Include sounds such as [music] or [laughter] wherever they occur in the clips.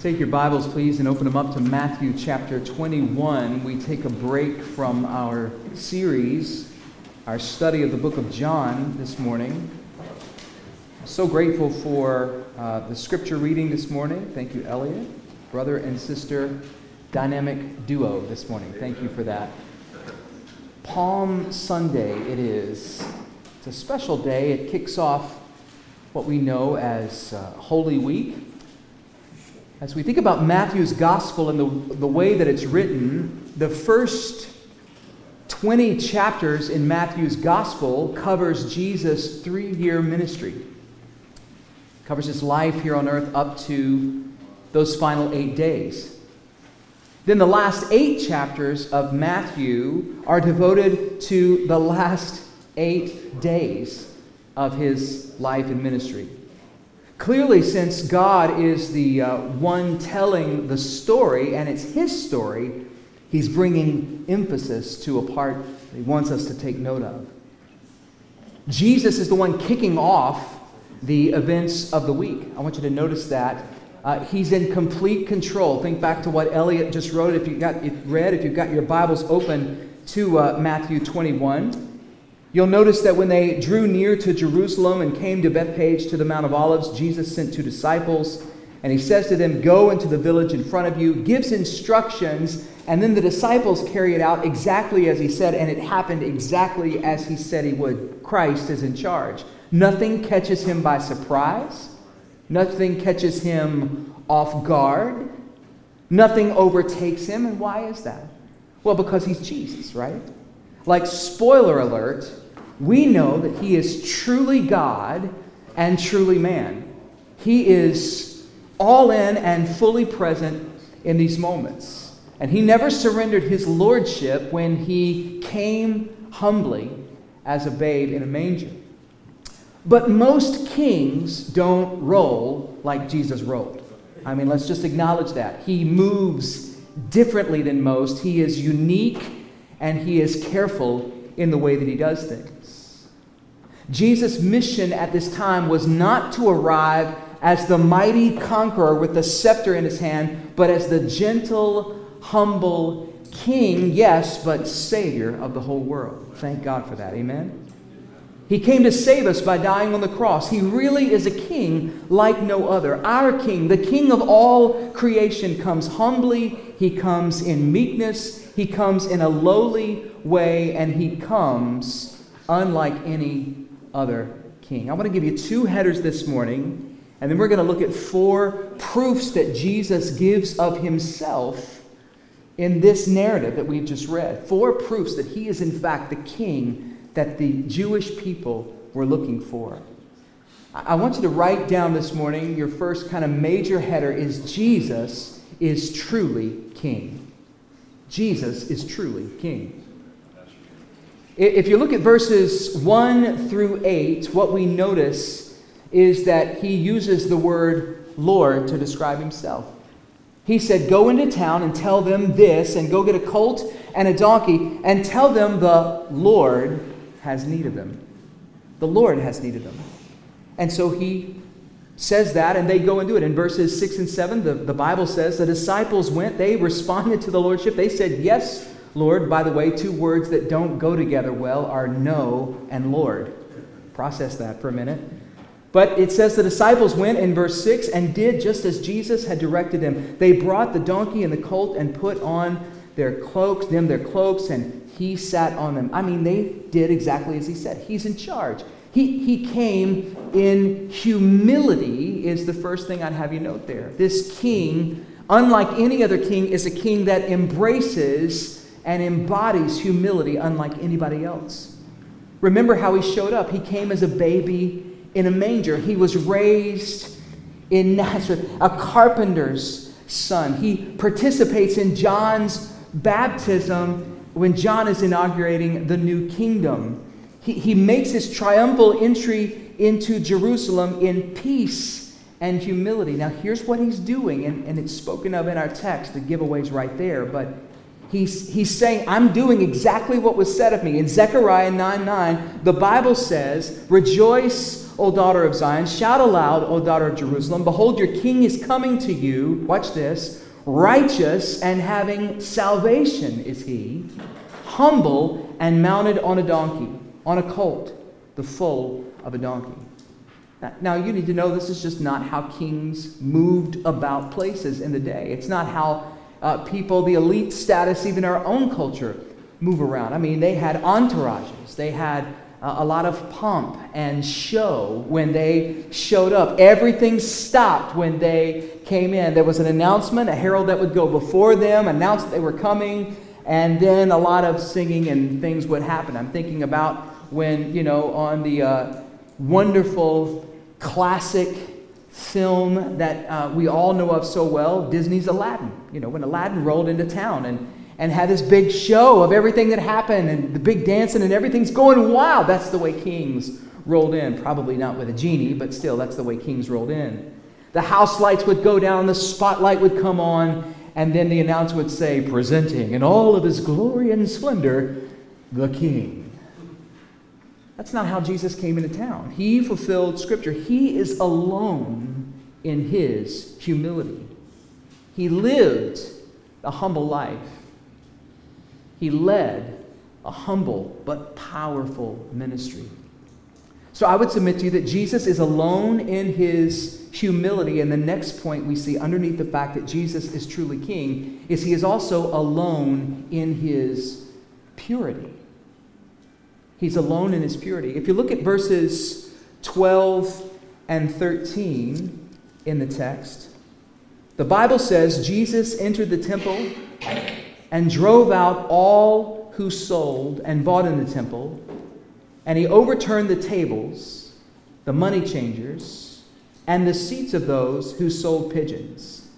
Take your Bibles, please, and open them up to Matthew chapter 21. We take a break from our series, our study of the book of John this morning. So grateful for uh, the scripture reading this morning. Thank you, Elliot. Brother and sister dynamic duo this morning. Thank you for that. Palm Sunday it is. It's a special day. It kicks off what we know as uh, Holy Week. As we think about Matthew's gospel and the, the way that it's written, the first 20 chapters in Matthew's gospel covers Jesus' three-year ministry. Covers his life here on earth up to those final eight days. Then the last eight chapters of Matthew are devoted to the last eight days of his life and ministry. Clearly, since God is the uh, one telling the story and it's his story, he's bringing emphasis to a part that he wants us to take note of. Jesus is the one kicking off the events of the week. I want you to notice that uh, he's in complete control. Think back to what Elliot just wrote. If you got it read, if you've got your Bibles open to uh, Matthew 21, you'll notice that when they drew near to Jerusalem and came to Bethphage to the Mount of Olives, Jesus sent two disciples, and he says to them, "Go into the village in front of you." Gives instructions, and then the disciples carry it out exactly as he said, and it happened exactly as he said he would. Christ is in charge. Nothing catches him by surprise. Nothing catches him off guard. Nothing overtakes him. And why is that? Well, because he's Jesus, right? Like, spoiler alert, we know that he is truly God and truly man. He is all in and fully present in these moments. And he never surrendered his lordship when he came humbly as a babe in a manger. But most kings don't roll like Jesus rolled. I mean, let's just acknowledge that. He moves differently than most. He is unique and he is careful in the way that he does things. Jesus' mission at this time was not to arrive as the mighty conqueror with the scepter in his hand, but as the gentle, humble king, yes, but savior of the whole world. Thank God for that. Amen. He came to save us by dying on the cross. He really is a king like no other. Our king, the king of all creation, comes humbly, he comes in meekness, he comes in a lowly way, and he comes unlike any other king. I want to give you two headers this morning, and then we're going to look at four proofs that Jesus gives of himself in this narrative that we've just read. Four proofs that he is, in fact, the king that the Jewish people were looking for. I want you to write down this morning your first kind of major header is Jesus is truly king. Jesus is truly king. If you look at verses 1 through 8, what we notice is that he uses the word Lord to describe himself. He said, Go into town and tell them this, and go get a colt and a donkey, and tell them the Lord has need of them. The Lord has need of them. And so he says that, and they go and do it. In verses 6 and 7, the, the Bible says the disciples went, they responded to the Lordship. They said, Yes, Lord. By the way, two words that don't go together well are no and Lord. Process that for a minute. But it says the disciples went in verse 6 and did just as Jesus had directed them. They brought the donkey and the colt and put on their cloaks, them their cloaks, and he sat on them. I mean, they did exactly as he said. He's in charge. He, he came in humility, is the first thing I'd have you note there. This king, unlike any other king, is a king that embraces and embodies humility unlike anybody else. Remember how he showed up. He came as a baby in a manger, he was raised in Nazareth, a carpenter's son. He participates in John's baptism when John is inaugurating the new kingdom. He, he makes his triumphal entry into Jerusalem in peace and humility. Now, here's what he's doing, and, and it's spoken of in our text. The giveaway's right there, but he's, he's saying, I'm doing exactly what was said of me. In Zechariah 9 9, the Bible says, Rejoice, O daughter of Zion. Shout aloud, O daughter of Jerusalem. Behold, your king is coming to you. Watch this. Righteous and having salvation is he, humble and mounted on a donkey, on a colt, the foal of a donkey. Now, you need to know this is just not how kings moved about places in the day. It's not how uh, people, the elite status, even our own culture, move around. I mean, they had entourages, they had uh, a lot of pomp and show when they showed up. Everything stopped when they came in. There was an announcement, a herald that would go before them, announce that they were coming, and then a lot of singing and things would happen. I'm thinking about when, you know, on the uh, wonderful classic film that uh, we all know of so well, Disney's Aladdin. You know, when Aladdin rolled into town and and had this big show of everything that happened and the big dancing and everything's going wild. That's the way kings rolled in. Probably not with a genie, but still, that's the way kings rolled in. The house lights would go down, the spotlight would come on, and then the announcer would say, Presenting in all of his glory and splendor, the king. That's not how Jesus came into town. He fulfilled Scripture. He is alone in his humility. He lived a humble life. He led a humble but powerful ministry. So I would submit to you that Jesus is alone in his humility. And the next point we see underneath the fact that Jesus is truly king is he is also alone in his purity. He's alone in his purity. If you look at verses 12 and 13 in the text, the Bible says Jesus entered the temple and drove out all who sold and bought in the temple, and he overturned the tables, the money changers, and the seats of those who sold pigeons.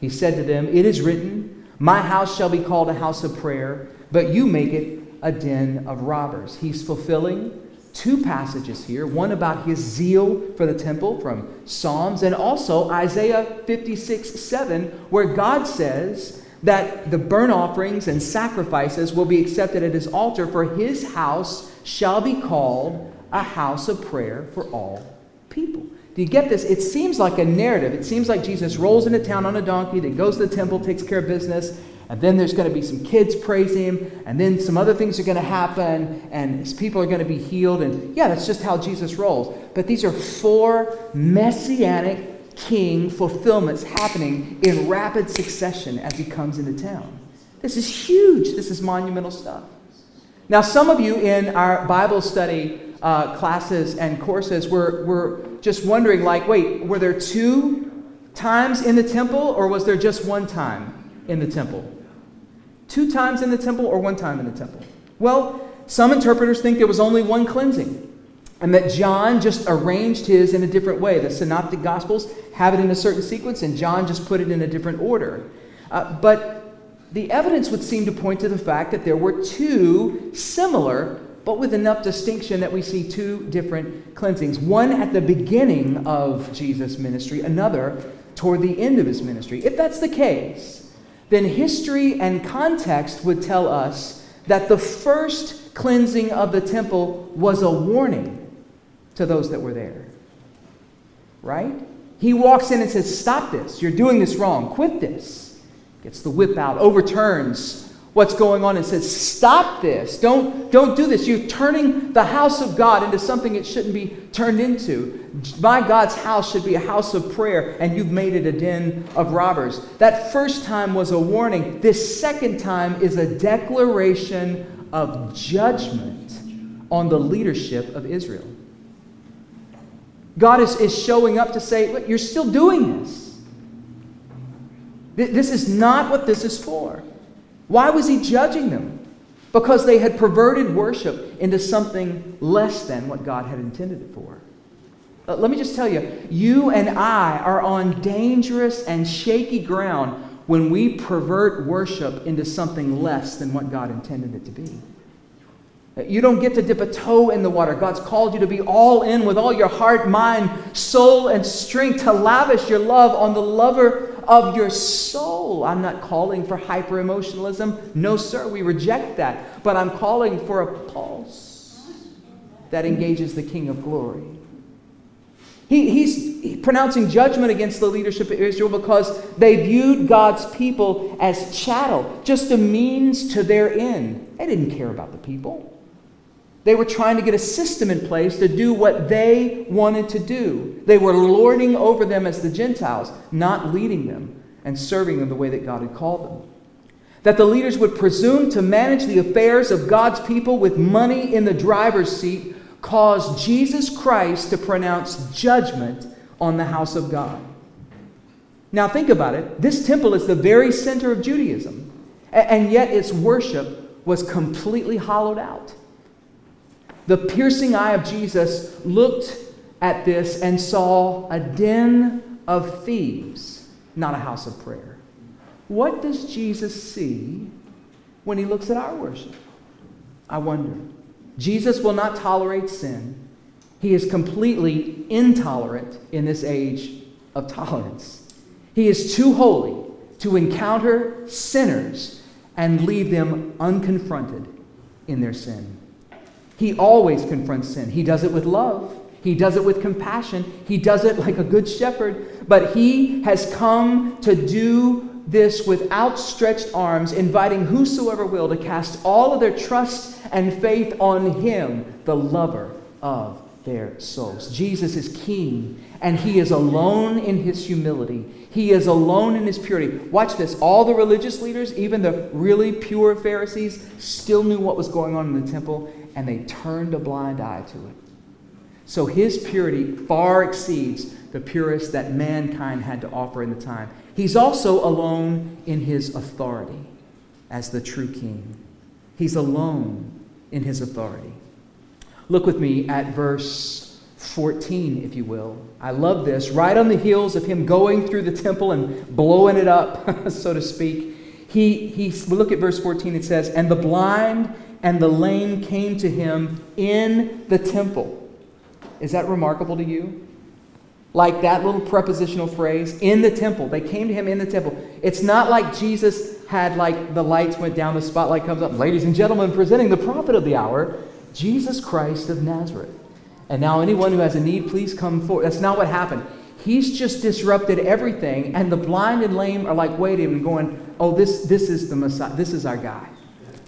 He said to them, It is written, My house shall be called a house of prayer, but you make it a den of robbers. He's fulfilling two passages here one about his zeal for the temple from Psalms, and also Isaiah 56 7, where God says, that the burnt offerings and sacrifices will be accepted at his altar, for his house shall be called a house of prayer for all people. Do you get this? It seems like a narrative. It seems like Jesus rolls into town on a donkey, then goes to the temple, takes care of business, and then there's going to be some kids praising him, and then some other things are going to happen, and his people are going to be healed. And yeah, that's just how Jesus rolls. But these are four messianic king fulfillments happening in rapid succession as he comes into town. This is huge. This is monumental stuff. Now, some of you in our Bible study uh, classes and courses were, were just wondering, like, wait, were there two times in the temple, or was there just one time in the temple? Two times in the temple, or one time in the temple? Well, some interpreters think there was only one cleansing and that John just arranged his in a different way. The Synoptic Gospels have it in a certain sequence, and John just put it in a different order. Uh, but the evidence would seem to point to the fact that there were two similar, but with enough distinction that we see two different cleansings. One at the beginning of Jesus' ministry, another toward the end of his ministry. If that's the case, then history and context would tell us that the first cleansing of the temple was a warning to those that were there. Right? He walks in and says, Stop this. You're doing this wrong. Quit this. Gets the whip out, overturns what's going on and says, Stop this. Don't, don't do this. You're turning the house of God into something it shouldn't be turned into. My God's house should be a house of prayer, and you've made it a den of robbers. That first time was a warning. This second time is a declaration of judgment on the leadership of Israel. God is, is showing up to say, Look, you're still doing this. This is not what this is for. Why was he judging them? Because they had perverted worship into something less than what God had intended it for. Uh, let me just tell you, you and I are on dangerous and shaky ground when we pervert worship into something less than what God intended it to be. You don't get to dip a toe in the water. God's called you to be all in with all your heart, mind, soul, and strength to lavish your love on the lover of your soul. I'm not calling for hyper emotionalism. No, sir, we reject that. But I'm calling for a pulse that engages the King of glory. He, he's pronouncing judgment against the leadership of Israel because they viewed God's people as chattel, just a means to their end. They didn't care about the people. They were trying to get a system in place to do what they wanted to do. They were lording over them as the Gentiles, not leading them and serving them the way that God had called them. That the leaders would presume to manage the affairs of God's people with money in the driver's seat caused Jesus Christ to pronounce judgment on the house of God. Now, think about it. This temple is the very center of Judaism, and yet its worship was completely hollowed out. The piercing eye of Jesus looked at this and saw a den of thieves, not a house of prayer. What does Jesus see when he looks at our worship? I wonder. Jesus will not tolerate sin. He is completely intolerant in this age of tolerance. He is too holy to encounter sinners and leave them unconfronted in their sin. He always confronts sin. He does it with love. He does it with compassion. He does it like a good shepherd. But he has come to do this with outstretched arms, inviting whosoever will to cast all of their trust and faith on him, the lover of their souls. Jesus is king, and he is alone in his humility. He is alone in his purity. Watch this. All the religious leaders, even the really pure Pharisees, still knew what was going on in the temple, and they turned a blind eye to it. So his purity far exceeds the purest that mankind had to offer in the time. He's also alone in his authority as the true king. He's alone in his authority. Look with me at verse 14, if you will. I love this. Right on the heels of him going through the temple and blowing it up, [laughs] so to speak, he, he look at verse 14. It says, And the blind and the lame came to him in the temple. Is that remarkable to you? Like that little prepositional phrase, in the temple. They came to him in the temple. It's not like Jesus had like the lights went down, the spotlight comes up. Ladies and gentlemen, presenting the prophet of the hour, Jesus Christ of Nazareth. And now anyone who has a need, please come forward. That's not what happened. He's just disrupted everything, and the blind and lame are like waiting and going, oh, this, this is the Messiah. This is our guy.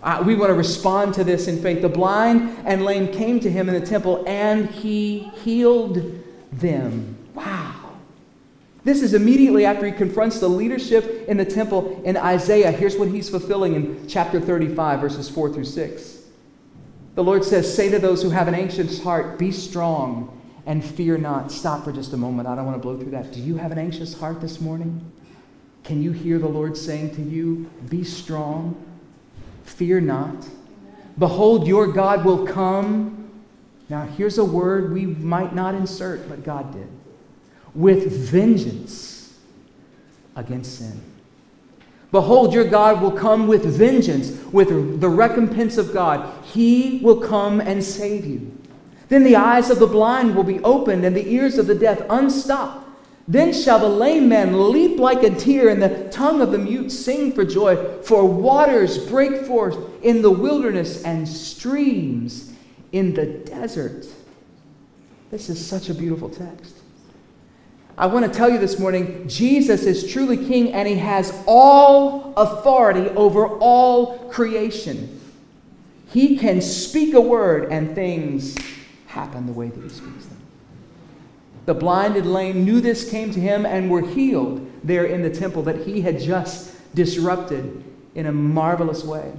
Uh, we want to respond to this in faith. The blind and lame came to him in the temple and he healed them. Wow. This is immediately after he confronts the leadership in the temple in Isaiah. Here's what he's fulfilling in chapter 35, verses 4 through 6. The Lord says, Say to those who have an anxious heart, Be strong and fear not. Stop for just a moment. I don't want to blow through that. Do you have an anxious heart this morning? Can you hear the Lord saying to you, Be strong Fear not. Behold, your God will come. Now, here's a word we might not insert, but God did. With vengeance against sin. Behold, your God will come with vengeance, with the recompense of God. He will come and save you. Then the eyes of the blind will be opened and the ears of the deaf unstopped. Then shall the lame man leap like a deer, and the tongue of the mute sing for joy. For waters break forth in the wilderness and streams in the desert. This is such a beautiful text. I want to tell you this morning Jesus is truly king, and he has all authority over all creation. He can speak a word, and things happen the way that he speaks. The blind and lame knew this came to him and were healed there in the temple that he had just disrupted in a marvelous way.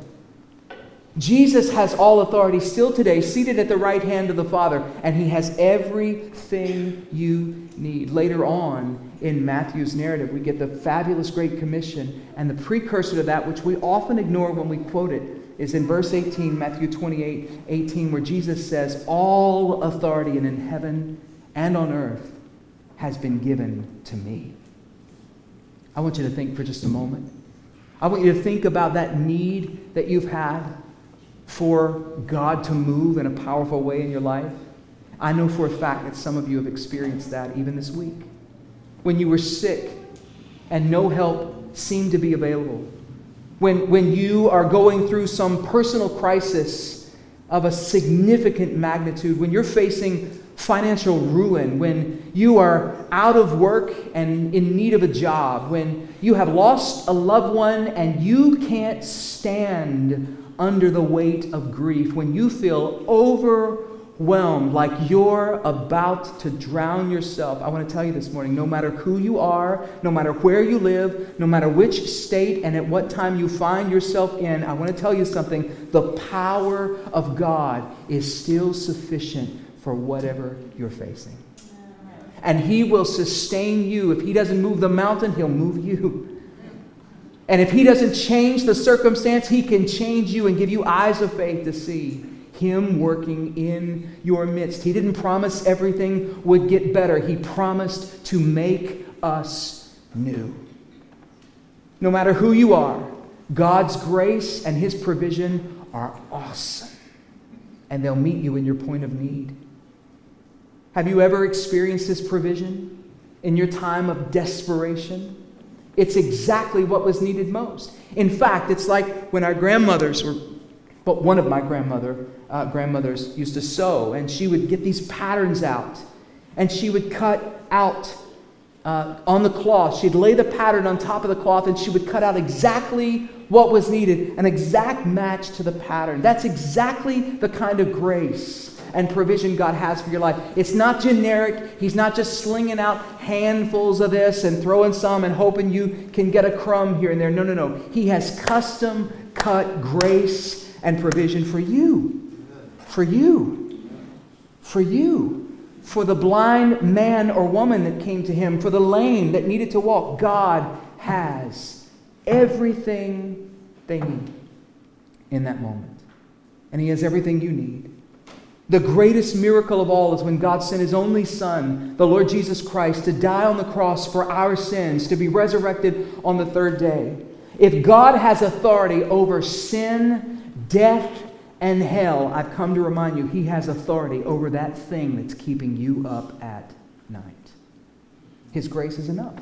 Jesus has all authority still today, seated at the right hand of the Father, and he has everything you need. Later on in Matthew's narrative, we get the fabulous Great Commission, and the precursor to that, which we often ignore when we quote it, is in verse 18, Matthew 28 18, where Jesus says, All authority and in heaven and on earth has been given to me. I want you to think for just a moment. I want you to think about that need that you've had for God to move in a powerful way in your life. I know for a fact that some of you have experienced that even this week. When you were sick and no help seemed to be available. When, when you are going through some personal crisis of a significant magnitude, when you're facing financial ruin, when you are out of work and in need of a job, when you have lost a loved one and you can't stand under the weight of grief, when you feel overwhelmed, like you're about to drown yourself, I want to tell you this morning no matter who you are, no matter where you live, no matter which state and at what time you find yourself in, I want to tell you something. The power of God is still sufficient for whatever you're facing. And He will sustain you. If He doesn't move the mountain, He'll move you. And if He doesn't change the circumstance, He can change you and give you eyes of faith to see Him working in your midst. He didn't promise everything would get better, He promised to make us new. No matter who you are, God's grace and His provision are awesome. And they'll meet you in your point of need. Have you ever experienced this provision in your time of desperation? It's exactly what was needed most. In fact, it's like when our grandmothers were, but one of my grandmother uh, grandmothers used to sew, and she would get these patterns out, and she would cut out uh, on the cloth. She'd lay the pattern on top of the cloth, and she would cut out exactly what was needed, an exact match to the pattern. That's exactly the kind of grace and provision God has for your life. It's not generic. He's not just slinging out handfuls of this and throwing some and hoping you can get a crumb here and there. No, no, no. He has custom cut grace and provision for you. For you. For you. For the blind man or woman that came to him, for the lame that needed to walk. God has everything they need in that moment. And He has everything you need. The greatest miracle of all is when God sent His only Son, the Lord Jesus Christ, to die on the cross for our sins, to be resurrected on the third day. If God has authority over sin, death, and hell, I've come to remind you, He has authority over that thing that's keeping you up at night. His grace is enough.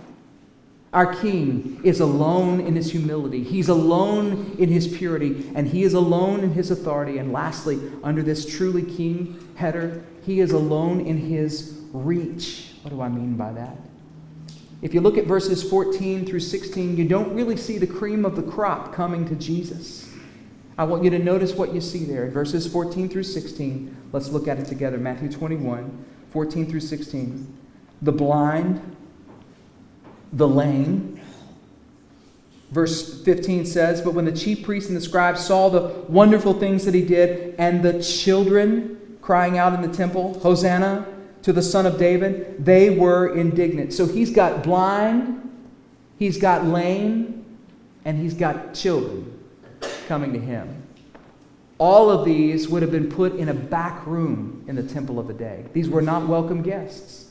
Our King is alone in his humility. He's alone in his purity, and he is alone in his authority. And lastly, under this truly King header, he is alone in his reach. What do I mean by that? If you look at verses 14 through 16, you don't really see the cream of the crop coming to Jesus. I want you to notice what you see there. Verses 14 through 16. Let's look at it together. Matthew 21, 14 through 16. The blind the lame. Verse 15 says, But when the chief priests and the scribes saw the wonderful things that he did, and the children crying out in the temple, Hosanna to the Son of David, they were indignant. So he's got blind, he's got lame, and he's got children coming to him. All of these would have been put in a back room in the temple of the day. These were not welcome guests.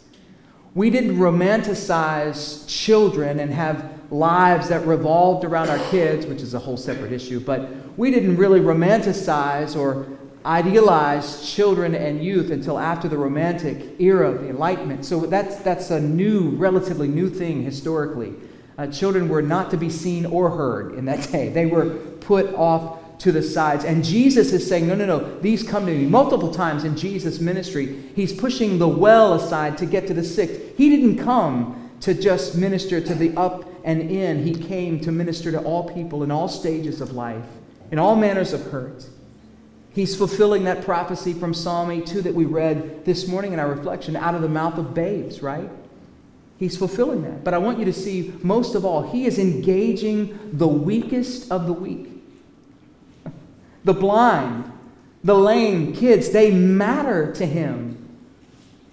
We didn't romanticize children and have lives that revolved around our kids, which is a whole separate issue, but we didn't really romanticize or idealize children and youth until after the Romantic era of the Enlightenment. So that's, that's a new, relatively new thing historically. Uh, children were not to be seen or heard in that [laughs] day, they were put off to the sides. And Jesus is saying, no, no, no, these come to me. Multiple times in Jesus' ministry, he's pushing the well aside to get to the sick. He didn't come to just minister to the up and in, he came to minister to all people in all stages of life, in all manners of hurt. He's fulfilling that prophecy from Psalm 82 that we read this morning in our reflection out of the mouth of babes, right? He's fulfilling that. But I want you to see, most of all, he is engaging the weakest of the weak the blind, the lame, kids, they matter to him.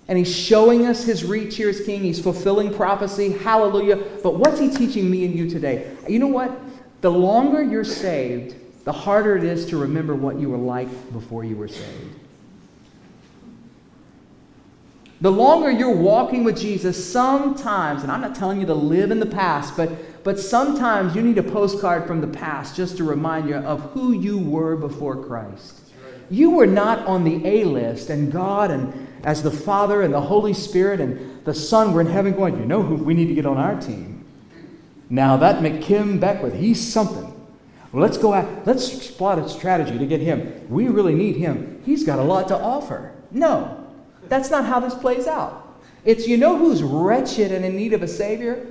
And he's showing us his reach here as king. He's fulfilling prophecy. Hallelujah. But what's he teaching me and you today? You know what? The longer you're saved, the harder it is to remember what you were like before you were saved. The longer you're walking with Jesus, sometimes, and I'm not telling you to live in the past, but, but sometimes you need a postcard from the past just to remind you of who you were before Christ. You were not on the A list, and God, and as the Father and the Holy Spirit and the Son were in heaven going, You know who we need to get on our team? Now, that McKim Beckwith, he's something. Let's go out, let's plot a strategy to get him. We really need him. He's got a lot to offer. No, That's not how this plays out. It's you know who's wretched and in need of a Savior?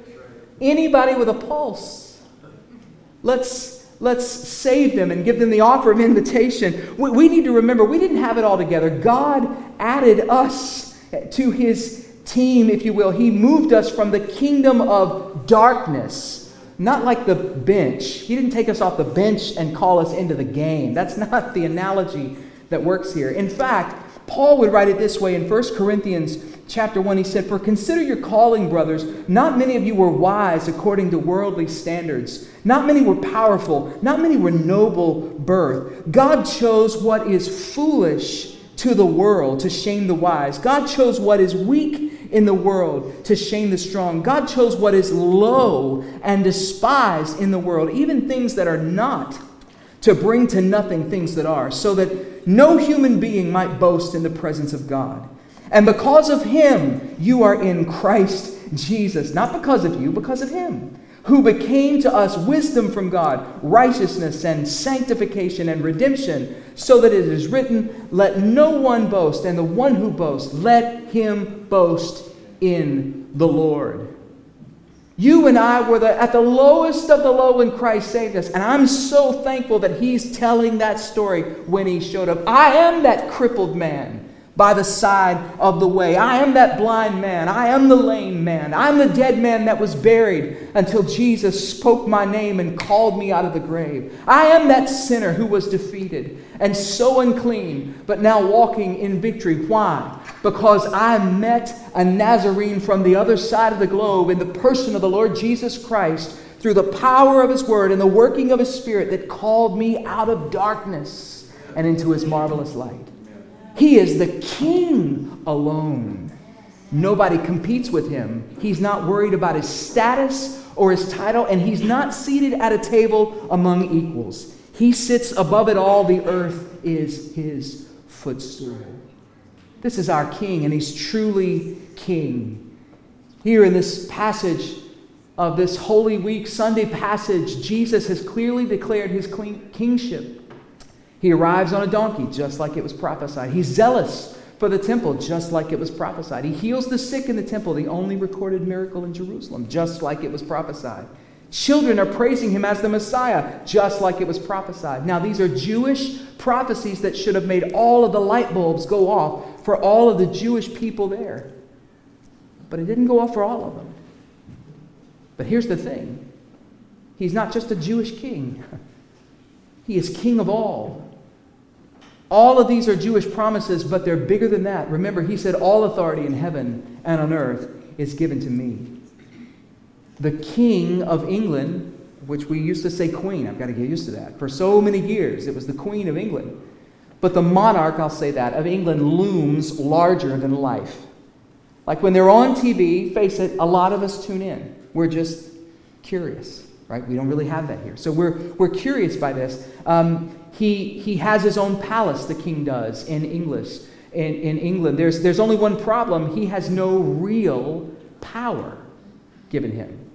Anybody with a pulse. Let's, let's save them and give them the offer of invitation. We, we need to remember we didn't have it all together. God added us to his team, if you will. He moved us from the kingdom of darkness, not like the bench. He didn't take us off the bench and call us into the game. That's [laughs] not the analogy that works here. In fact, Paul would write it this way in 1 Corinthians chapter 1. He said, For consider your calling, brothers. Not many of you were wise according to worldly standards. Not many were powerful. Not many were noble birth. God chose what is foolish to the world to shame the wise. God chose what is weak in the world to shame the strong. God chose what is low and despised in the world, even things that are not, to bring to nothing things that are, so that no human being might boast in the presence of God. And because of him, you are in Christ Jesus. Not because of you, because of him who became to us wisdom from God, righteousness and sanctification and redemption, so that it is written, Let no one boast, and the one who boasts, let him boast in the Lord. You and I were the, at the lowest of the low when Christ saved us. And I'm so thankful that He's telling that story when He showed up. I am that crippled man by the side of the way. I am that blind man. I am the lame man. I'm the dead man that was buried until Jesus spoke my name and called me out of the grave. I am that sinner who was defeated and so unclean, but now walking in victory. Why? Because I met a Nazarene from the other side of the globe in the person of the Lord Jesus Christ through the power of his word and the working of his spirit that called me out of darkness and into his marvelous light. He is the king alone. Nobody competes with him. He's not worried about his status or his title, and he's not seated at a table among equals. He sits above it all. The earth is his footstool. This is our king, and he's truly king. Here in this passage of this Holy Week Sunday passage, Jesus has clearly declared his kingship. He arrives on a donkey, just like it was prophesied. He's zealous for the temple, just like it was prophesied. He heals the sick in the temple, the only recorded miracle in Jerusalem, just like it was prophesied. Children are praising him as the Messiah, just like it was prophesied. Now, these are Jewish prophecies that should have made all of the light bulbs go off for all of the Jewish people there. But it didn't go off for all of them. But here's the thing He's not just a Jewish king, [laughs] He is king of all. All of these are Jewish promises, but they're bigger than that. Remember, he said, All authority in heaven and on earth is given to me. The King of England, which we used to say Queen, I've got to get used to that. For so many years, it was the Queen of England. But the monarch, I'll say that, of England looms larger than life. Like when they're on TV, face it, a lot of us tune in. We're just curious, right? We don't really have that here. So we're, we're curious by this. Um, he, he has his own palace, the king does, in English. In, in England, there's, there's only one problem. He has no real power given him.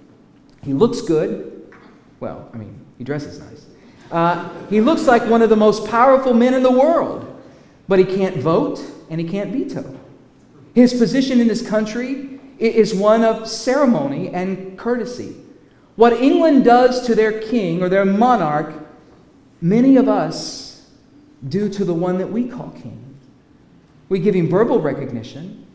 He looks good. Well, I mean, he dresses nice. Uh, he looks like one of the most powerful men in the world, but he can't vote and he can't veto. His position in this country is one of ceremony and courtesy. What England does to their king or their monarch many of us do to the one that we call king. We give him verbal recognition.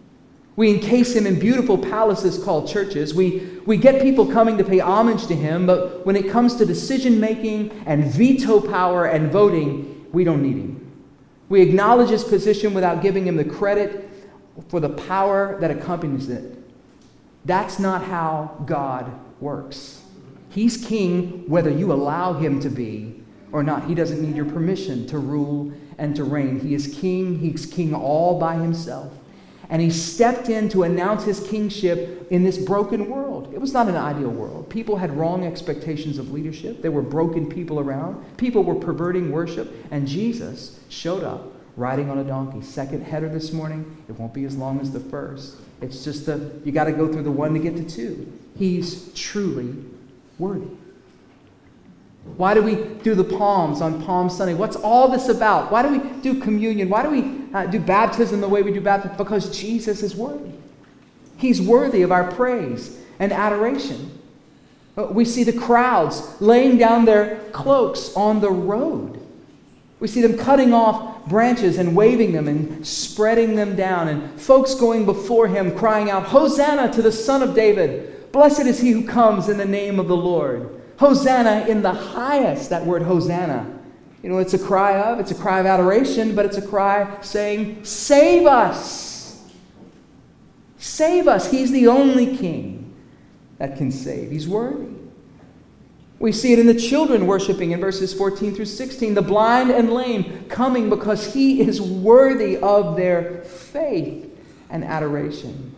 We encase him in beautiful palaces called churches. We, we get people coming to pay homage to him, but when it comes to decision making and veto power and voting, we don't need him. We acknowledge his position without giving him the credit for the power that accompanies it. That's not how God works. He's king whether you allow him to be or not. He doesn't need your permission to rule and to reign. He is king, he's king all by himself. And he stepped in to announce his kingship in this broken world. It was not an ideal world. People had wrong expectations of leadership. There were broken people around. People were perverting worship. And Jesus showed up riding on a donkey. Second header this morning. It won't be as long as the first. It's just the, you got to go through the one to get to two. He's truly worthy. Why do we do the palms on Palm Sunday? What's all this about? Why do we do communion? Why do we uh, do baptism the way we do baptism? Because Jesus is worthy. He's worthy of our praise and adoration. Uh, we see the crowds laying down their cloaks on the road. We see them cutting off branches and waving them and spreading them down, and folks going before him crying out, Hosanna to the Son of David! Blessed is he who comes in the name of the Lord. Hosanna in the highest. That word Hosanna. You know, it's a cry of, it's a cry of adoration, but it's a cry saying, Save us! Save us. He's the only king that can save. He's worthy. We see it in the children worshiping in verses 14 through 16, the blind and lame coming because he is worthy of their faith and adoration.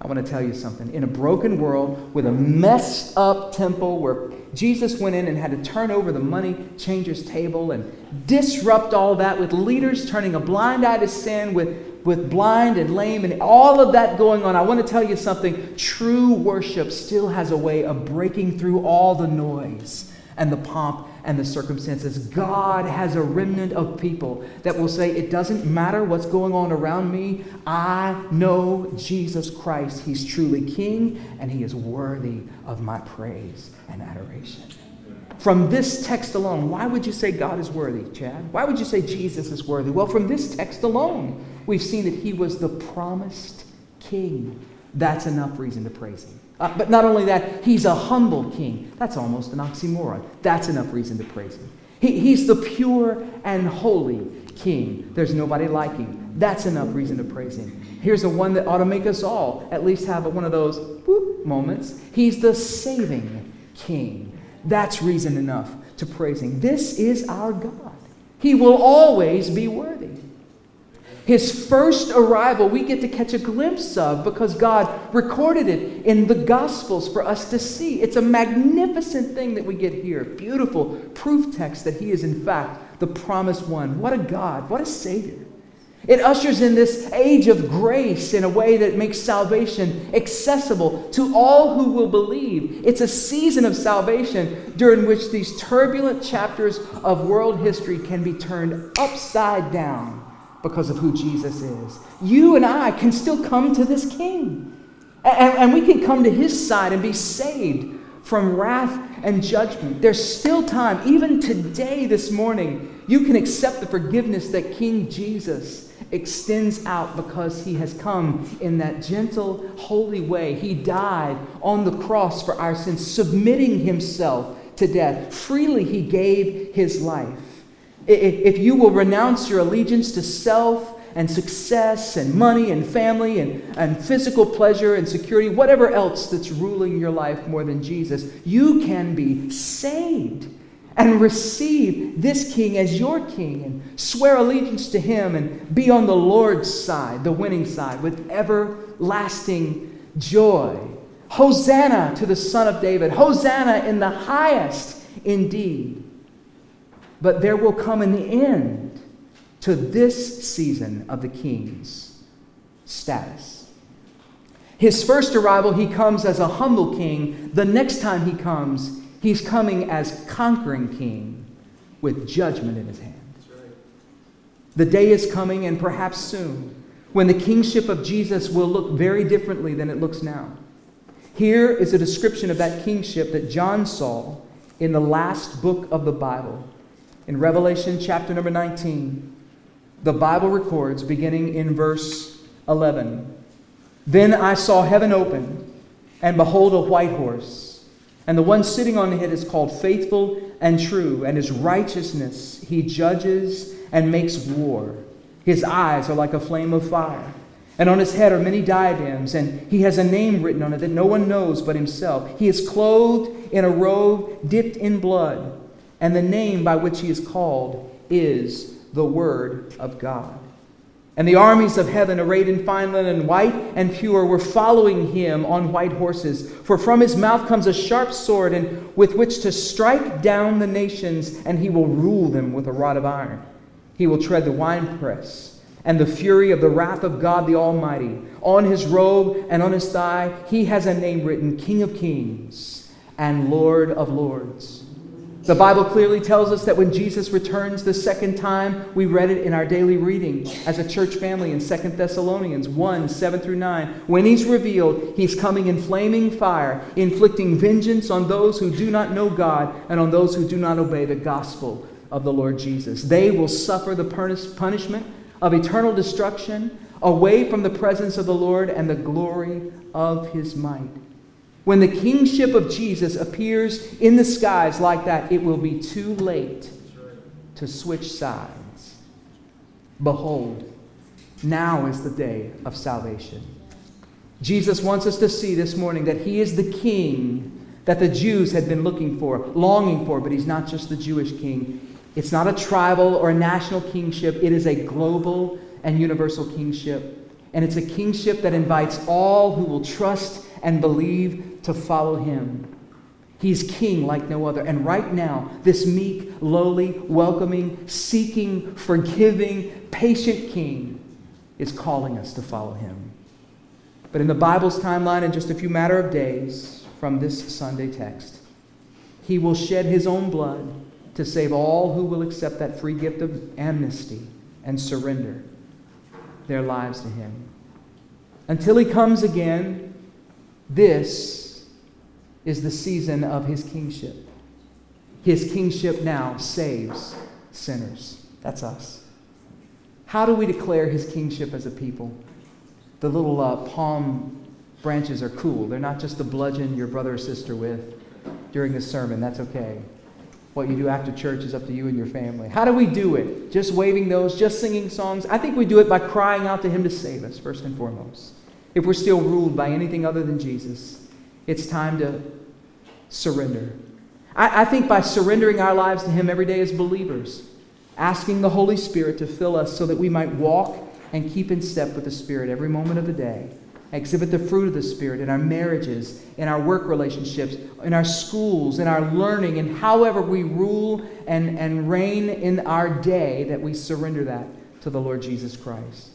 I want to tell you something. In a broken world with a messed up temple where Jesus went in and had to turn over the money changer's table and disrupt all that with leaders turning a blind eye to sin, with, with blind and lame and all of that going on, I want to tell you something. True worship still has a way of breaking through all the noise and the pomp and the circumstances. God has a remnant of people that will say, It doesn't matter what's going on around me. I know Jesus Christ. He's truly King, and He is worthy of my praise and adoration. From this text alone, why would you say God is worthy, Chad? Why would you say Jesus is worthy? Well, from this text alone, we've seen that He was the promised King. That's enough reason to praise Him. Uh, but not only that, he's a humble king. That's almost an oxymoron. That's enough reason to praise him. He, he's the pure and holy king. There's nobody like him. That's enough reason to praise him. Here's the one that ought to make us all at least have one of those whoop moments. He's the saving king. That's reason enough to praise him. This is our God. He will always be worthy. His first arrival, we get to catch a glimpse of because God recorded it in the Gospels for us to see. It's a magnificent thing that we get here. Beautiful proof text that He is, in fact, the promised one. What a God, what a Savior. It ushers in this age of grace in a way that makes salvation accessible to all who will believe. It's a season of salvation during which these turbulent chapters of world history can be turned upside down because of who Jesus is. You and I can still come to this King. And, and, we can come to his side and be saved from wrath and judgment. There's still time, even today, this morning, you can accept the forgiveness that King Jesus extends out because he has come in that gentle, holy way. He died on the cross for our sins, submitting himself to death. Freely, he gave his life. If you will renounce your allegiance to self and success and money and family and, and physical pleasure and security, whatever else that's ruling your life more than Jesus, you can be saved and receive this king as your king and swear allegiance to him and be on the Lord's side, the winning side, with everlasting joy. Hosanna to the Son of David. Hosanna in the highest indeed. But there will come an end to this season of the king's status. His first arrival, he comes as a humble king. The next time he comes, he's coming as conquering king with judgment in his hand. The day is coming, and perhaps soon, when the kingship of Jesus will look very differently than it looks now. Here is a description of that kingship that John saw in the last book of the Bible. In Revelation chapter number 19, the Bible records, beginning in verse 11 Then I saw heaven open, and behold, a white horse. And the one sitting on it is called Faithful and True, and his righteousness he judges and makes war. His eyes are like a flame of fire. And on his head are many diadems, and he has a name written on it that no one knows but himself. He is clothed in a robe dipped in blood and the name by which he is called is the Word of God. And the armies of heaven, arrayed in fine linen, white and pure, were following him on white horses. For from his mouth comes a sharp sword, and with which to strike down the nations, and he will rule them with a rod of iron. He will tread the winepress and the fury of the wrath of God the Almighty. On his robe and on his thigh, he has a name written King of Kings and Lord of Lords. The Bible clearly tells us that when Jesus returns the second time, we read it in our daily reading as a church family in 2 Thessalonians 1 7 through 9. When he's revealed, he's coming in flaming fire, inflicting vengeance on those who do not know God and on those who do not obey the gospel of the Lord Jesus. They will suffer the punishment of eternal destruction away from the presence of the Lord and the glory of his might. When the kingship of Jesus appears in the skies like that, it will be too late to switch sides. Behold, now is the day of salvation. Jesus wants us to see this morning that he is the king that the Jews had been looking for, longing for, but he's not just the Jewish king. It's not a tribal or a national kingship, it is a global and universal kingship. And it's a kingship that invites all who will trust and believe to follow him. He's king like no other. And right now, this meek, lowly, welcoming, seeking, forgiving, patient king is calling us to follow him. But in the Bible's timeline, in just a few matter of days from this Sunday text, he will shed his own blood to save all who will accept that free gift of amnesty and surrender their lives to him. Until he comes again, this is the season of his kingship. His kingship now saves sinners. That's us. How do we declare his kingship as a people? The little uh, palm branches are cool. They're not just to bludgeon your brother or sister with during the sermon. That's okay. What you do after church is up to you and your family. How do we do it? Just waving those, just singing songs? I think we do it by crying out to him to save us, first and foremost. If we're still ruled by anything other than Jesus, it's time to surrender. I, I think by surrendering our lives to Him every day as believers, asking the Holy Spirit to fill us so that we might walk and keep in step with the Spirit every moment of the day, exhibit the fruit of the Spirit in our marriages, in our work relationships, in our schools, in our learning, and however we rule and, and reign in our day, that we surrender that to the Lord Jesus Christ.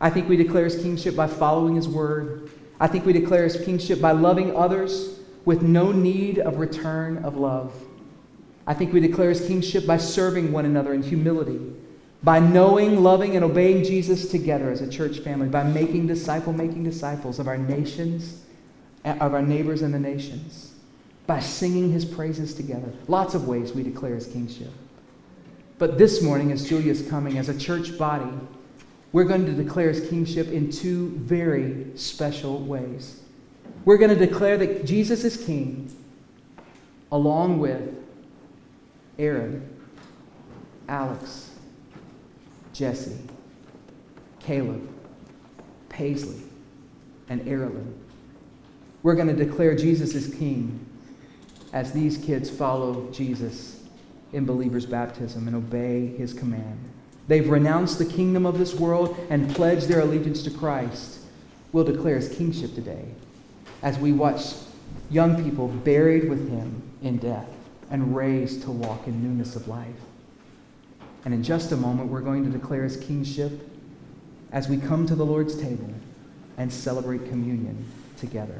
I think we declare His kingship by following His word. I think we declare His kingship by loving others with no need of return of love. I think we declare his kingship by serving one another in humility, by knowing, loving, and obeying Jesus together as a church family, by making disciple making disciples of our nations, of our neighbors and the nations, by singing his praises together. Lots of ways we declare his kingship. But this morning, as Julia's coming, as a church body, we're going to declare his kingship in two very special ways. We're going to declare that Jesus is king along with Aaron, Alex, Jesse, Caleb, Paisley, and Erilyn. We're going to declare Jesus is king as these kids follow Jesus in believers' baptism and obey his command. They've renounced the kingdom of this world and pledged their allegiance to Christ. We'll declare his kingship today as we watch young people buried with him in death and raised to walk in newness of life. And in just a moment, we're going to declare his kingship as we come to the Lord's table and celebrate communion together.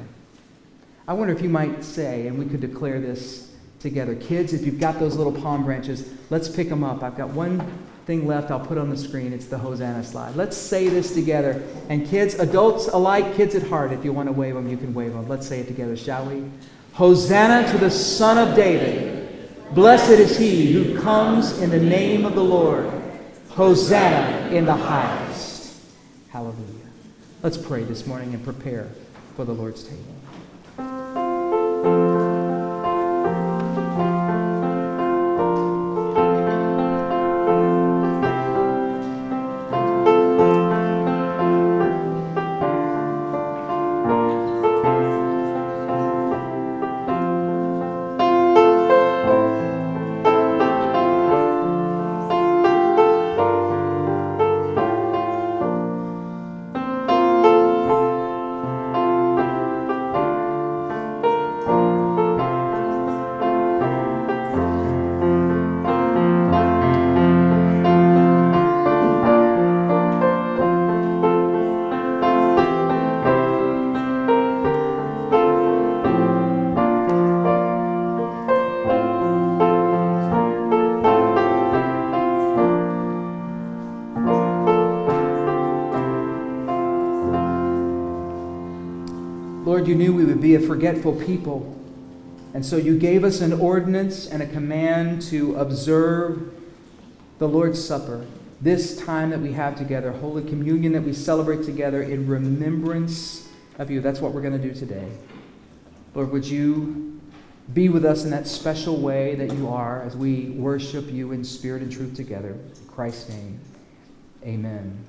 I wonder if you might say, and we could declare this together. Kids, if you've got those little palm branches, let's pick them up. I've got one thing left I'll put on the screen. It's the Hosanna slide. Let's say this together. And kids, adults alike, kids at heart, if you want to wave them, you can wave them. Let's say it together, shall we? Hosanna to the Son of David. Blessed is he who comes in the name of the Lord. Hosanna in the highest. Hallelujah. Let's pray this morning and prepare for the Lord's table. Be a forgetful people. And so you gave us an ordinance and a command to observe the Lord's Supper, this time that we have together, Holy Communion that we celebrate together in remembrance of you. That's what we're going to do today. Lord, would you be with us in that special way that you are as we worship you in spirit and truth together. In Christ's name, amen.